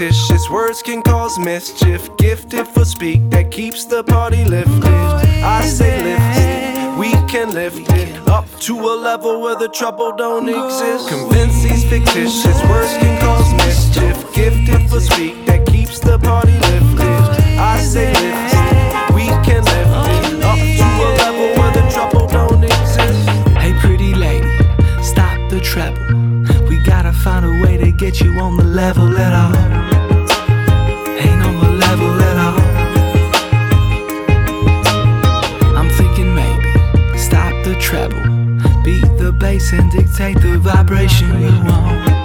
fictitious words can cause mischief. Gifted for speak that keeps the party lifted. I say lifted, we can lift it up to a level where the trouble don't exist. Convince these fictitious words can cause mischief. Gifted for speak that keeps the party lifted. I say lifted, we can lift it up to a level where the trouble don't exist. Hey, pretty lady, stop the treble. Get you on the level at all. Ain't on the level at all. I'm thinking maybe stop the treble, beat the bass and dictate the vibration you want.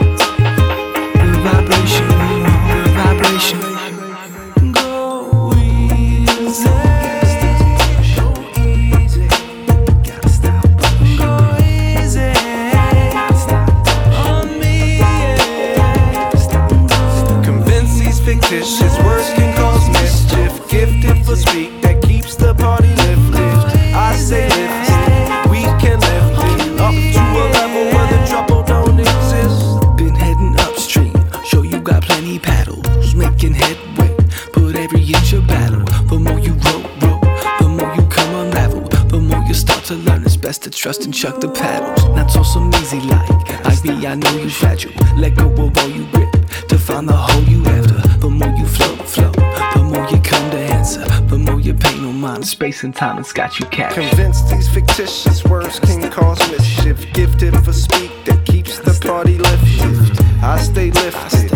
Making headway. Put every inch of battle. The more you row, row, the more you come unravel. The more you start to learn, it's best to trust and chuck the paddles. Not so some easy like I be, I know you fragile. Let go of all you grip to find the hole you after. The more you float, float, the more you come to answer. The more you pay no mind, space and time has got you captured. Convince these fictitious words can cause mischief. Gifted for speak that keeps the party lifted. I stay lifted,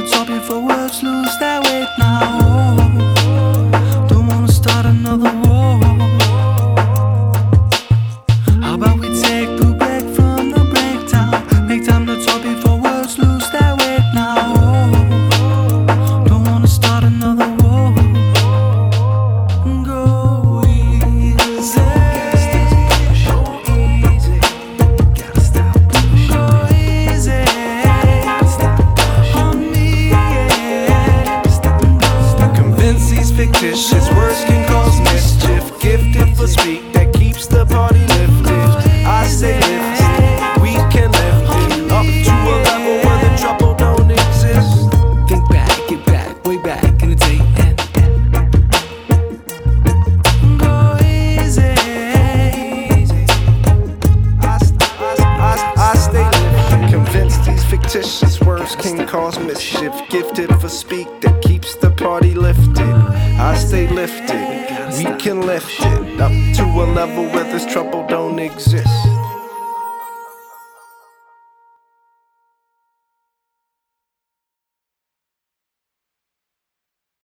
breakdown? Make time to talk before words lose their weight now. These fictitious words can fictitious words can cause mischief. Gifted for speak that keeps the party lifted. I stay lifted. We can lift it up to a level where this trouble don't exist.